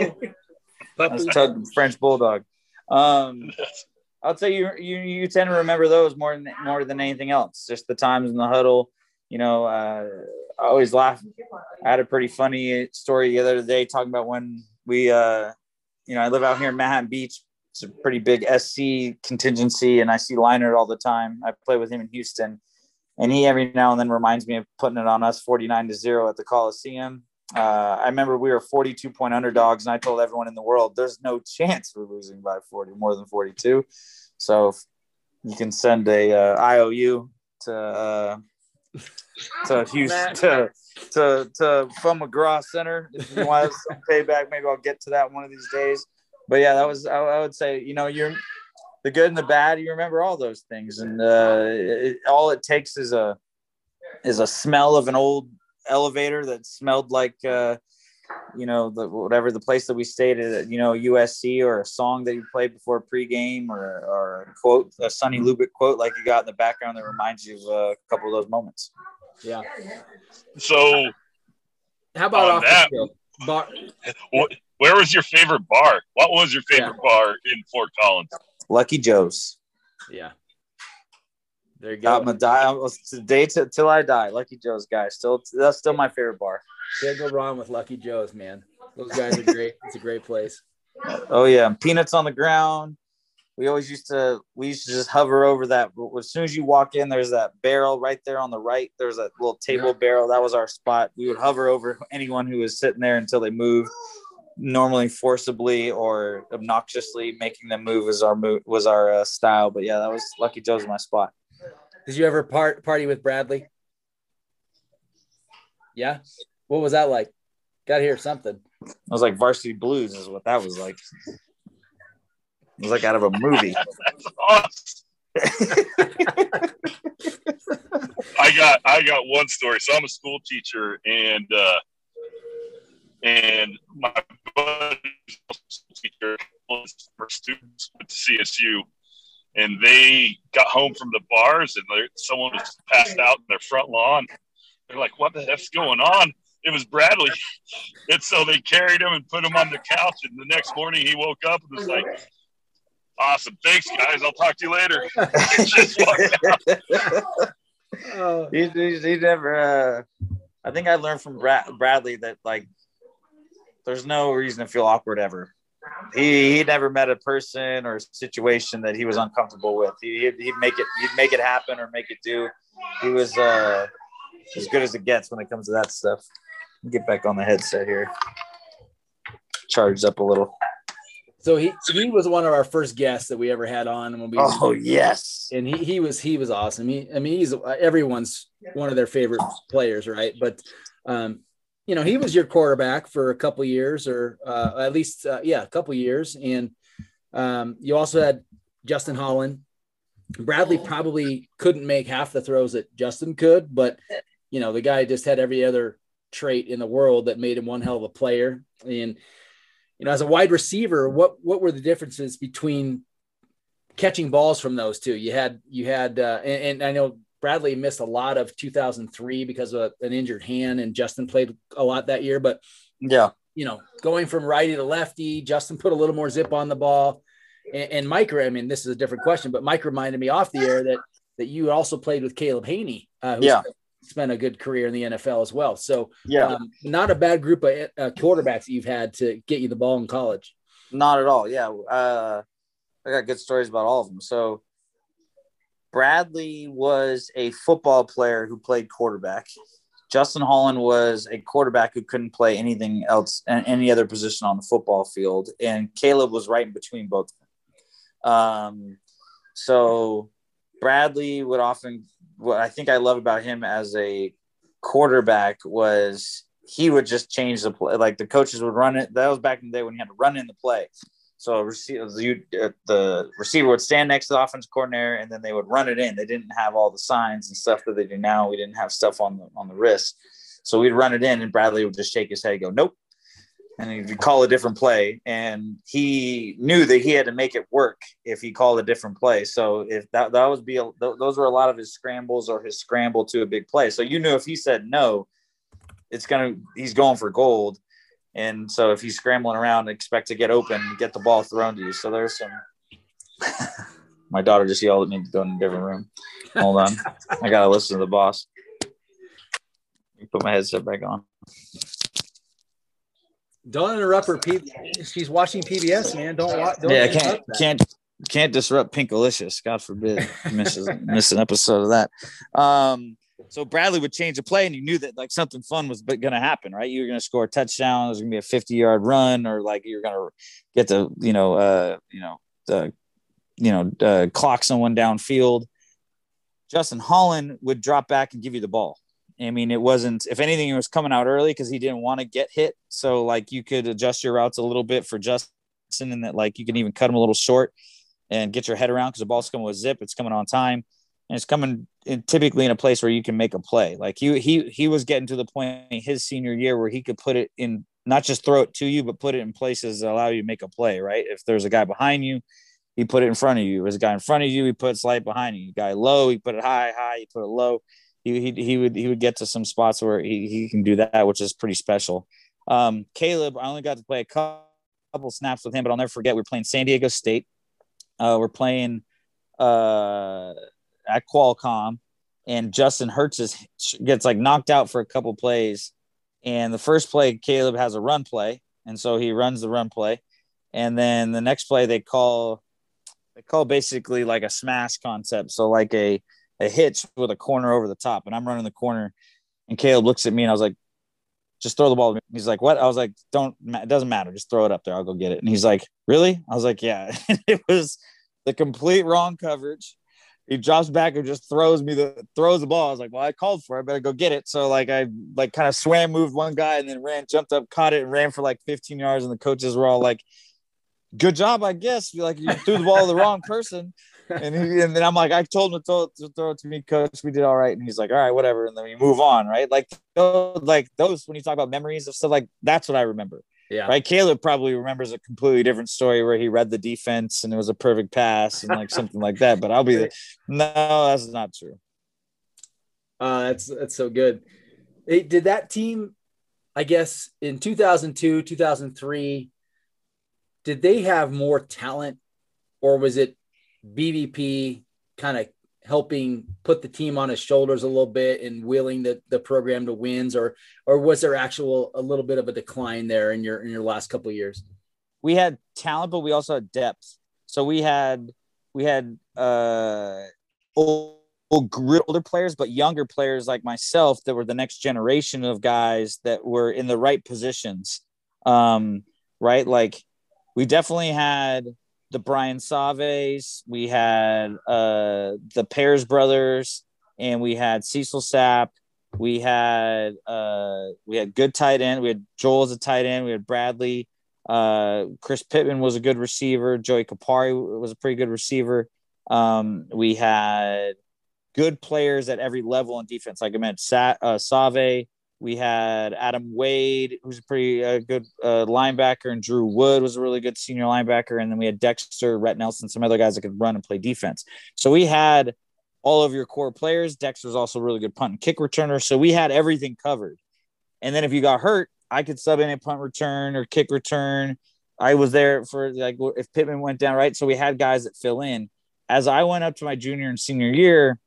That's Tug, French bulldog. Um, I'll tell you, you you tend to remember those more than more than anything else. Just the times in the huddle, you know, uh, I always laugh. I had a pretty funny story the other day talking about when we, uh, you know, I live out here in Manhattan Beach. It's a pretty big SC contingency, and I see Leinart all the time. I play with him in Houston, and he every now and then reminds me of putting it on us 49 to zero at the Coliseum. Uh, I remember we were 42 point underdogs, and I told everyone in the world, "There's no chance we're losing by 40, more than 42." So you can send a uh, IOU to uh, to Houston to to to from McGraw Center. If you want some payback, maybe I'll get to that one of these days. But yeah, that was I, I would say you know you're the good and the bad. You remember all those things, and uh, it, all it takes is a is a smell of an old elevator that smelled like uh, you know the whatever the place that we stayed at, you know USC, or a song that you played before pregame, or or a quote, a Sonny Lubick quote like you got in the background that reminds you of uh, a couple of those moments. Yeah. So, how about off that? Bar- where was your favorite bar? What was your favorite yeah. bar in Fort Collins? Lucky Joe's. Yeah. There you go. I'm gonna die today till, till I die. Lucky Joe's guy. Still, that's still my favorite bar. Can't go wrong with Lucky Joe's, man. Those guys are great. it's a great place. Oh yeah, peanuts on the ground. We always used to we used to just hover over that. As soon as you walk in there's that barrel right there on the right. There's that little table yeah. barrel. That was our spot. We would hover over anyone who was sitting there until they moved normally forcibly or obnoxiously making them move was our move was our uh, style. But yeah that was lucky joe's my spot. Did you ever part party with bradley? Yeah what was that like got to hear something I was like varsity blues is what that was like it was like out of a movie. I got I got one story. So I'm a school teacher, and uh, and my teacher for students went to CSU, and they got home from the bars, and someone was passed out in their front lawn. They're like, "What the heck's going on?" It was Bradley, and so they carried him and put him on the couch. And the next morning, he woke up and was like, Awesome. Thanks, guys. I'll talk to you later. oh. he's, he's, he's never. Uh, I think I learned from Brad, Bradley that like there's no reason to feel awkward ever. He he never met a person or a situation that he was uncomfortable with. He he'd, he'd make it he'd make it happen or make it do. He was uh, as good as it gets when it comes to that stuff. Get back on the headset here. Charged up a little. So he he was one of our first guests that we ever had on when we Oh yes. And he he was he was awesome. He I mean he's everyone's one of their favorite players, right? But um you know, he was your quarterback for a couple years or uh, at least uh, yeah, a couple years and um you also had Justin Holland. Bradley probably couldn't make half the throws that Justin could, but you know, the guy just had every other trait in the world that made him one hell of a player and you know, as a wide receiver, what what were the differences between catching balls from those two? You had you had, uh, and, and, I know Bradley missed a lot of 2003 because of an injured hand, and Justin played a lot that year. But yeah, you know, going from righty to lefty, Justin put a little more zip on the ball. And, and Mike, I mean, this is a different question, but Mike reminded me off the air that that you also played with Caleb Hanie, uh, who's Yeah. Spent a good career in the NFL as well. So Yeah, um, not a bad group of uh, quarterbacks that you've had to get you the ball in college. not at all. Yeah, uh, I got good stories about all of them. So Bradley was a football player who played quarterback. Justin Holland was a quarterback who couldn't play anything else, any other position on the football field, and Caleb was right in between both. of them. Um, so Bradley would often. What I think I love about him as a quarterback was he would just change the play. Like the coaches would run it. That was back in the day when you had to run in the play. So uh, the receiver would stand next to the offense coordinator, and then they would run it in. They didn't have all the signs and stuff that they do now. We didn't have stuff on the on the wrist, so we'd run it in, and Bradley would just shake his head, and go nope, and he'd call a different play. And he knew that he had to make it work if he called a different play. So if that that would be a, th- those were a lot of his scrambles or his scramble to a big play. So you knew if he said no, it's gonna he's going for gold. And so if he's scrambling around, expect to get open, get the ball thrown to you. So there's some. My daughter just yelled at me to go in a different room. Hold on, I gotta listen to the boss. Put my headset back on. Don't interrupt her. P- she's watching PBS, man. Don't watch. Don't yeah, I can't can't can't disrupt Pinkalicious. God forbid miss miss an episode of that. Um, so Bradley would change the play, and you knew that like something fun was going to happen, right? You were going to score a touchdown. There's going to be a 50 yard run, or like you're going to get to you know uh, you know uh, you know uh, clock someone downfield. Justin Holland would drop back and give you the ball. I mean, it wasn't. If anything, it was coming out early because he didn't want to get hit. So like you could adjust your routes a little bit for Justin, and that like you can even cut him a little short and get your head around because the ball's coming with zip. It's coming on time, and it's coming in, typically in a place where you can make a play. Like he he he was getting to the point in his senior year where he could put it in, not just throw it to you, but put it in places that allow you to make a play. Right? If there's a guy behind you, he put it in front of you. If there's a guy in front of you, he put it slight behind you. Guy low, he put it high, high, he put it low. He, he, he would he would get to some spots where he, he can do that, which is pretty special. Um, Caleb, I only got to play a couple, snaps with him, but I'll never forget. We are playing San Diego State. Uh, we're playing uh, at Qualcomm, and Justin Hurts is, gets like knocked out for a couple plays. And the first play, Caleb has a run play, and so he runs the run play. And then the next play, they call they call basically like a smash concept, so like a a hitch with a corner over the top. And I'm running the corner, and Caleb looks at me, and I was like, "Just throw the ball." to me." He's like, "What?" I was like, "Don't. It doesn't matter. Just throw it up there. I'll go get it." And he's like, "Really?" I was like, "Yeah." it was the complete wrong coverage. He drops back and just throws me the throws the ball. I was like, "Well, I called for it. I better go get it." So like I like kind of swam, moved one guy, and then ran, jumped up, caught it, and ran for like 15 yards. And the coaches were all like, "Good job, I guess." You Like you threw the ball to the wrong person. And, he, and then I'm like, I told him to throw, to throw it to me, coach. We did all right. And he's like, all right, whatever. And then we move on, right? Like, those, like those, when you talk about memories of stuff, like that's what I remember. Yeah. Right. Caleb probably remembers a completely different story where he read the defense and it was a perfect pass and like something like that. But I'll be the, no, that's not true. Uh, that's that's so good. Hey, did that team, I guess, in 2002, 2003, did they have more talent, or was it BVP kind of helping put the team on his shoulders a little bit and willing the, the program to wins, or or was there actual a little bit of a decline there in your in your last couple of years? We had talent, but we also had depth. So we had we had uh old, older players, but younger players like myself that were the next generation of guys that were in the right positions. Um, right, like we definitely had the Brian Saves, we had uh, the Pears brothers, and we had Cecil Sapp. We had uh, we had good tight end. We had Joel as a tight end. We had Bradley. Uh, Chris Pittman was a good receiver. Joey Kapari was a pretty good receiver. Um, we had good players at every level in defense. Like I meant, Sa- uh, Save. We had Adam Wade, who's a pretty uh, good uh, linebacker, and Drew Wood was a really good senior linebacker. And then we had Dexter, Rhett Nelson, some other guys that could run and play defense. So we had all of your core players. Dexter was also a really good punt and kick returner. So we had everything covered. And then if you got hurt, I could sub in a punt return or kick return. I was there for like if Pittman went down, right? So we had guys that fill in. As I went up to my junior and senior year,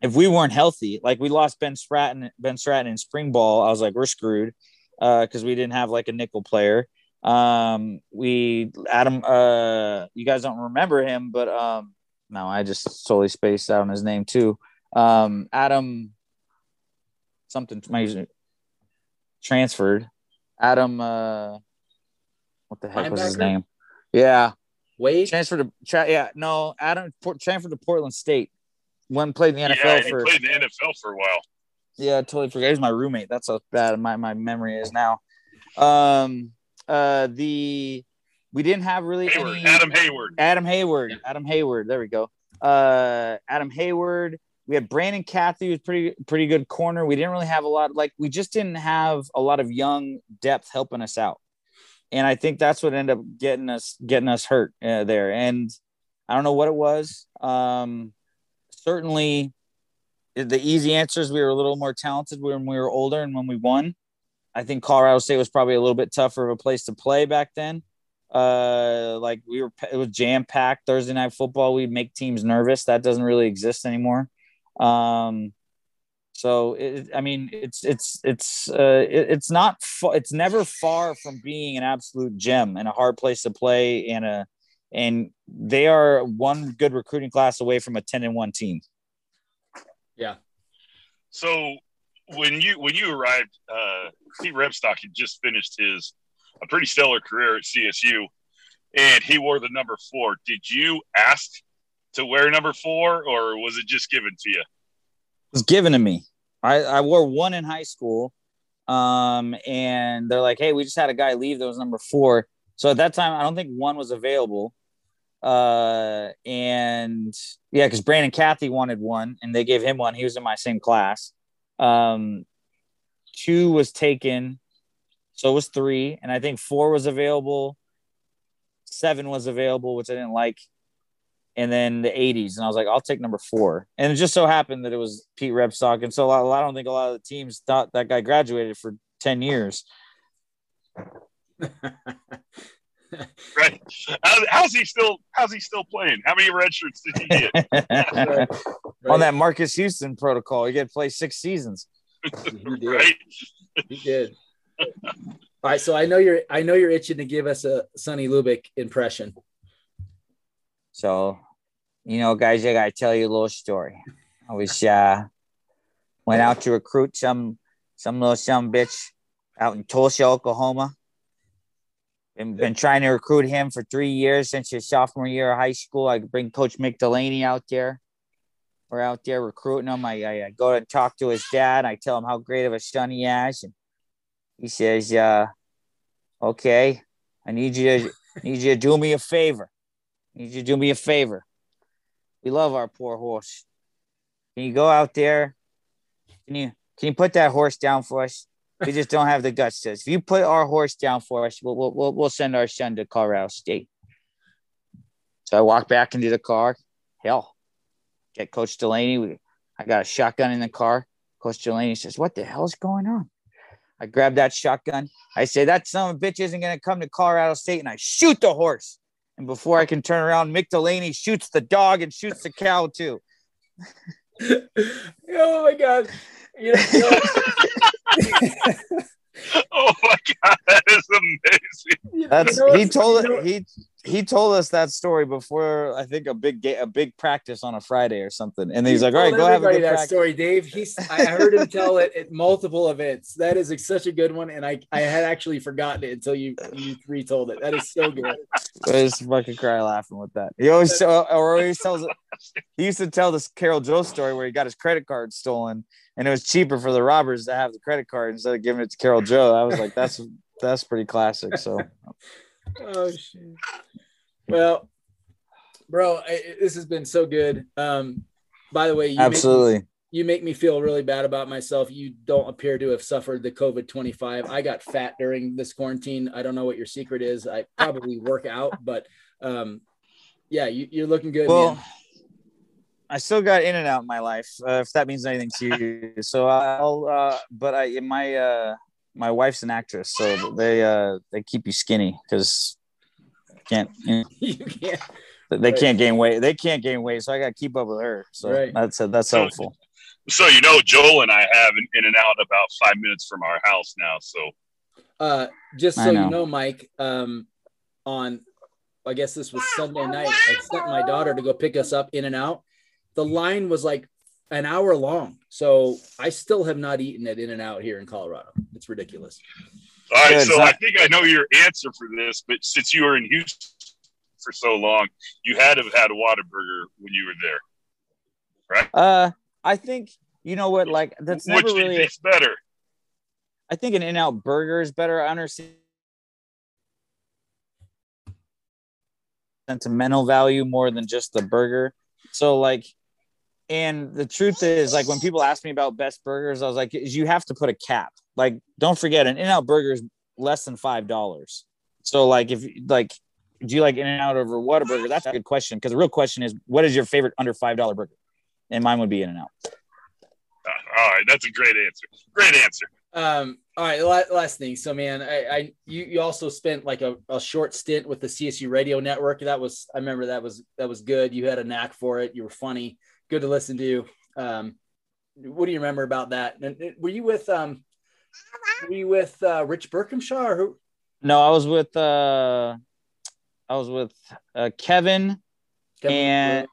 if we weren't healthy, like we lost Ben Stratton, Ben Stratton in spring ball, I was like, we're screwed because uh, we didn't have like a nickel player. Um, we Adam, uh, you guys don't remember him, but um, no, I just solely spaced out on his name too. Um, Adam, something my transferred. Adam, uh, what the heck was his name? Yeah, Wade transferred to tra- yeah no Adam transferred to Portland State. One played in the NFL yeah, for played in the NFL for a while. Yeah, I totally forgot. He's my roommate. That's how bad my, my memory is now. Um, uh, the we didn't have really Hayward, any, Adam Hayward. Adam Hayward. Adam Hayward. There we go. Uh, Adam Hayward. We had Brandon Cathy, was pretty pretty good corner. We didn't really have a lot. Like we just didn't have a lot of young depth helping us out, and I think that's what ended up getting us getting us hurt uh, there. And I don't know what it was. Um, certainly, the easy answer is we were a little more talented when we were older and when we won. I think Colorado State was probably a little bit tougher of a place to play back then. Uh, like we were, it was jam packed Thursday night football. We'd make teams nervous. That doesn't really exist anymore. Um, so it, I mean, it's it's it's uh, it, it's not it's never far from being an absolute gem and a hard place to play and a and they are one good recruiting class away from a ten and one team. Yeah. So when you when you arrived, uh, Pete Rebstock had just finished his a pretty stellar career at CSU, and he wore the number four. Did you ask to wear number four, or was it just given to you? It was given to me. I, I wore one in high school, um, and they're like, "Hey, we just had a guy leave that was number four. So at that time, I don't think one was available. Uh, and yeah, because Brandon Cathy wanted one, and they gave him one. He was in my same class. Um, two was taken, so it was three, and I think four was available. Seven was available, which I didn't like, and then the 80s, and I was like, I'll take number four. And it just so happened that it was Pete Rebstock, and so I don't think a lot of the teams thought that guy graduated for ten years. right? How's he still? How's he still playing? How many red shirts did he get? right. On that Marcus Houston protocol, he get to play six seasons. he did. Right? He did. All right, so I know you're I know you're itching to give us a Sonny Lubick impression. So, you know, guys, I gotta tell you a little story. I was uh went out to recruit some some little some bitch out in Tulsa, Oklahoma been, been trying to recruit him for three years since his sophomore year of high school. I bring Coach Mick Delaney out there. We're out there recruiting him. I, I, I go and talk to his dad. I tell him how great of a son he has, and he says, uh, "Okay, I need you to need you to do me a favor. I need you to do me a favor. We love our poor horse. Can you go out there? Can you can you put that horse down for us? We just don't have the guts to. If you put our horse down for us, we'll, we'll, we'll send our son to Colorado State. So I walk back into the car. Hell, get Coach Delaney. We, I got a shotgun in the car. Coach Delaney says, What the hell's going on? I grab that shotgun. I say, That son of a bitch isn't going to come to Colorado State. And I shoot the horse. And before I can turn around, Mick Delaney shoots the dog and shoots the cow too. oh my God. You know, you know, oh my god, that is amazing. That's you know, he told you know, he he told us that story before I think a big ga- a big practice on a Friday or something, and he's like, "All right, go have a good that practice. story, Dave." He's I heard him tell it at multiple events. That is such a good one, and I I had actually forgotten it until you you retold it. That is so good. I just fucking cry laughing with that. He always or always tells it. He used to tell this Carol Joe story where he got his credit card stolen, and it was cheaper for the robbers to have the credit card instead of giving it to Carol Joe. I was like, that's that's pretty classic. So. oh shit. Well, bro, I, this has been so good. Um, by the way, you absolutely. Make me, you make me feel really bad about myself. You don't appear to have suffered the COVID 25. I got fat during this quarantine. I don't know what your secret is. I probably work out, but um, yeah, you, are looking good. Well, man. I still got in and out in my life, uh, if that means anything to you. So I'll, uh, but I, my, uh, my wife's an actress, so they, uh, they keep you skinny because can't, you, know, you can't, they right. can't gain weight. They can't gain weight. So I got to keep up with her. So right. that's, that's so, helpful. So you know, Joel and I have an in and out about five minutes from our house now. So, uh, just so know. you know, Mike, um, on I guess this was Sunday night, I sent my daughter to go pick us up in and out. The line was like an hour long, so I still have not eaten at In and Out here in Colorado. It's ridiculous. All right, so I think I know your answer for this, but since you were in Houston for so long, you had to have had a Whataburger when you were there, right? Uh, I think you know what, like that's Which never really. Which better? I think an In-Out Burger is better. I understand sentimental value more than just the burger. So like, and the truth is, like when people ask me about best burgers, I was like, you have to put a cap. Like, don't forget, an In-Out Burger is less than five dollars. So like, if like, do you like In-N-Out over Whataburger? That's a good question because the real question is, what is your favorite under five dollar burger? And mine would be In-N-Out. Uh, all right, that's a great answer. Great answer. Um, all right, last thing. So, man, I, I you, you also spent like a, a short stint with the CSU Radio Network. That was I remember that was that was good. You had a knack for it. You were funny, good to listen to. You. Um, what do you remember about that? And were you with um, were you with uh, Rich Berkhamshaw or who? No, I was with uh, I was with uh, Kevin, Kevin and.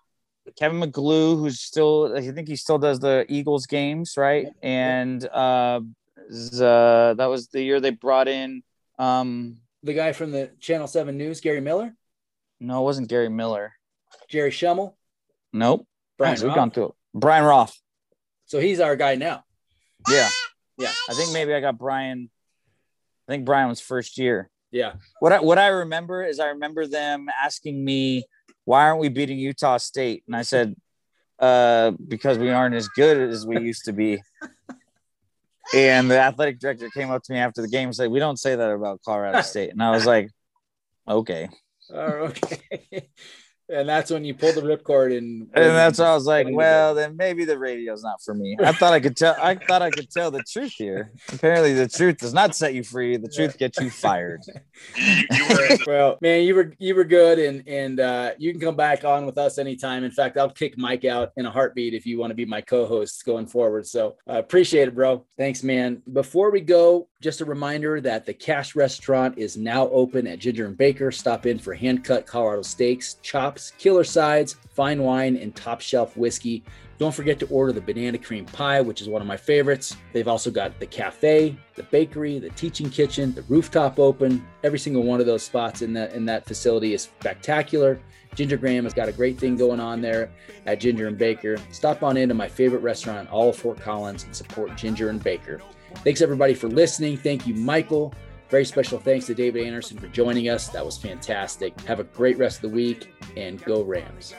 Kevin McGlue, who's still, I think he still does the Eagles games, right? And uh, uh, that was the year they brought in um, the guy from the Channel Seven News, Gary Miller. No, it wasn't Gary Miller. Jerry Schemmel. Nope. Brian, we've gone through it. Brian Roth. So he's our guy now. Yeah. Yeah. I think maybe I got Brian. I think Brian was first year. Yeah. What I, what I remember is I remember them asking me, "Why aren't we beating Utah State?" And I said, "Uh, because we aren't as good as we used to be." And the athletic director came up to me after the game and said, We don't say that about Colorado State. And I was like, Okay. Oh, okay. And that's when you pulled the ripcord and and that's why I was like, well, then maybe the radio's not for me. I thought I could tell. I thought I could tell the truth here. Apparently, the truth does not set you free. The truth gets you fired. well, man, you were you were good, and and uh, you can come back on with us anytime. In fact, I'll kick Mike out in a heartbeat if you want to be my co-host going forward. So I uh, appreciate it, bro. Thanks, man. Before we go, just a reminder that the Cache Restaurant is now open at Ginger and Baker. Stop in for hand cut Colorado steaks, killer sides, fine wine, and top shelf whiskey. Don't forget to order the banana cream pie, which is one of my favorites. They've also got the cafe, the bakery, the teaching kitchen, the rooftop open. Every single one of those spots in that in that facility is spectacular. Ginger Graham has got a great thing going on there at Ginger and Baker. Stop on into my favorite restaurant, all of Fort Collins, and support Ginger and Baker. Thanks everybody for listening. Thank you, Michael. Very special thanks to David Anderson for joining us. That was fantastic. Have a great rest of the week and go Rams.